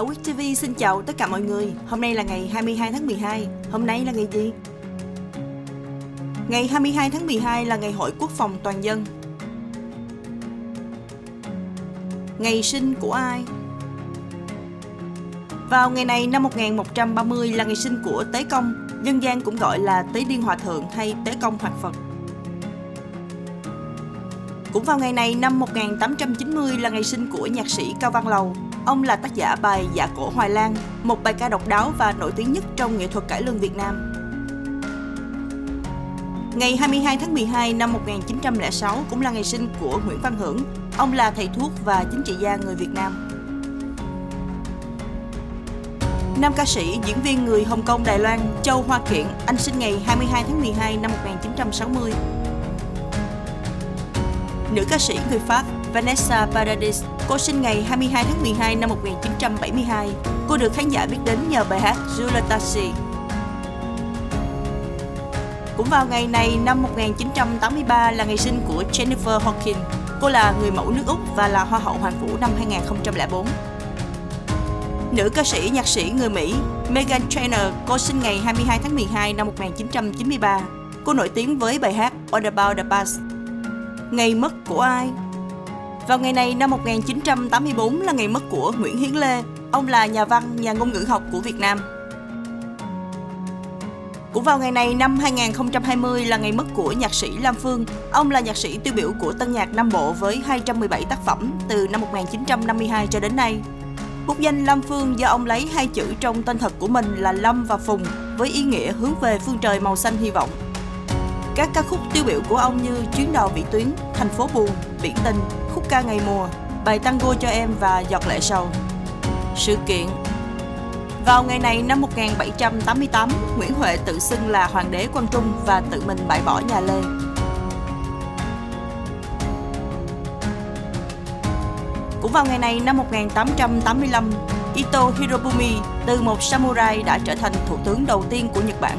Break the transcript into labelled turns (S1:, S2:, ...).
S1: Ở Quyết TV xin chào tất cả mọi người. Hôm nay là ngày 22 tháng 12. Hôm nay là ngày gì? Ngày 22 tháng 12 là ngày hội quốc phòng toàn dân. Ngày sinh của ai? Vào ngày này năm 1130 là ngày sinh của Tế Công, dân gian cũng gọi là Tế Điên Hòa Thượng hay Tế Công Hoạt Phật. Cũng vào ngày này năm 1890 là ngày sinh của nhạc sĩ Cao Văn Lầu. Ông là tác giả bài Dạ Cổ Hoài Lan, một bài ca độc đáo và nổi tiếng nhất trong nghệ thuật cải lương Việt Nam. Ngày 22 tháng 12 năm 1906 cũng là ngày sinh của Nguyễn Văn Hưởng. Ông là thầy thuốc và chính trị gia người Việt Nam. Nam ca sĩ, diễn viên người Hồng Kông Đài Loan Châu Hoa Kiện, anh sinh ngày 22 tháng 12 năm 1960. Nữ ca sĩ người Pháp Vanessa Paradis, cô sinh ngày 22 tháng 12 năm 1972. Cô được khán giả biết đến nhờ bài hát "Zulatasi". Cũng vào ngày này năm 1983 là ngày sinh của Jennifer Hawkins. Cô là người mẫu nước Úc và là Hoa hậu Hoàng vũ năm 2004. Nữ ca sĩ, nhạc sĩ người Mỹ Megan Trainor, cô sinh ngày 22 tháng 12 năm 1993. Cô nổi tiếng với bài hát All About the Past. Ngày mất của ai? Vào ngày này năm 1984 là ngày mất của Nguyễn Hiến Lê. Ông là nhà văn, nhà ngôn ngữ học của Việt Nam. Cũng vào ngày này năm 2020 là ngày mất của nhạc sĩ Lam Phương. Ông là nhạc sĩ tiêu biểu của tân nhạc Nam Bộ với 217 tác phẩm từ năm 1952 cho đến nay. Bút danh Lâm Phương do ông lấy hai chữ trong tên thật của mình là Lâm và Phùng với ý nghĩa hướng về phương trời màu xanh hy vọng. Các ca khúc tiêu biểu của ông như Chuyến đò vĩ tuyến, Thành phố buồn, Biển tình, Khúc ca ngày mùa, Bài tango cho em và Giọt lệ sầu. Sự kiện vào ngày này năm 1788, Nguyễn Huệ tự xưng là hoàng đế Quang Trung và tự mình bãi bỏ nhà Lê. Cũng vào ngày này năm 1885, Ito Hirobumi từ một samurai đã trở thành thủ tướng đầu tiên của Nhật Bản.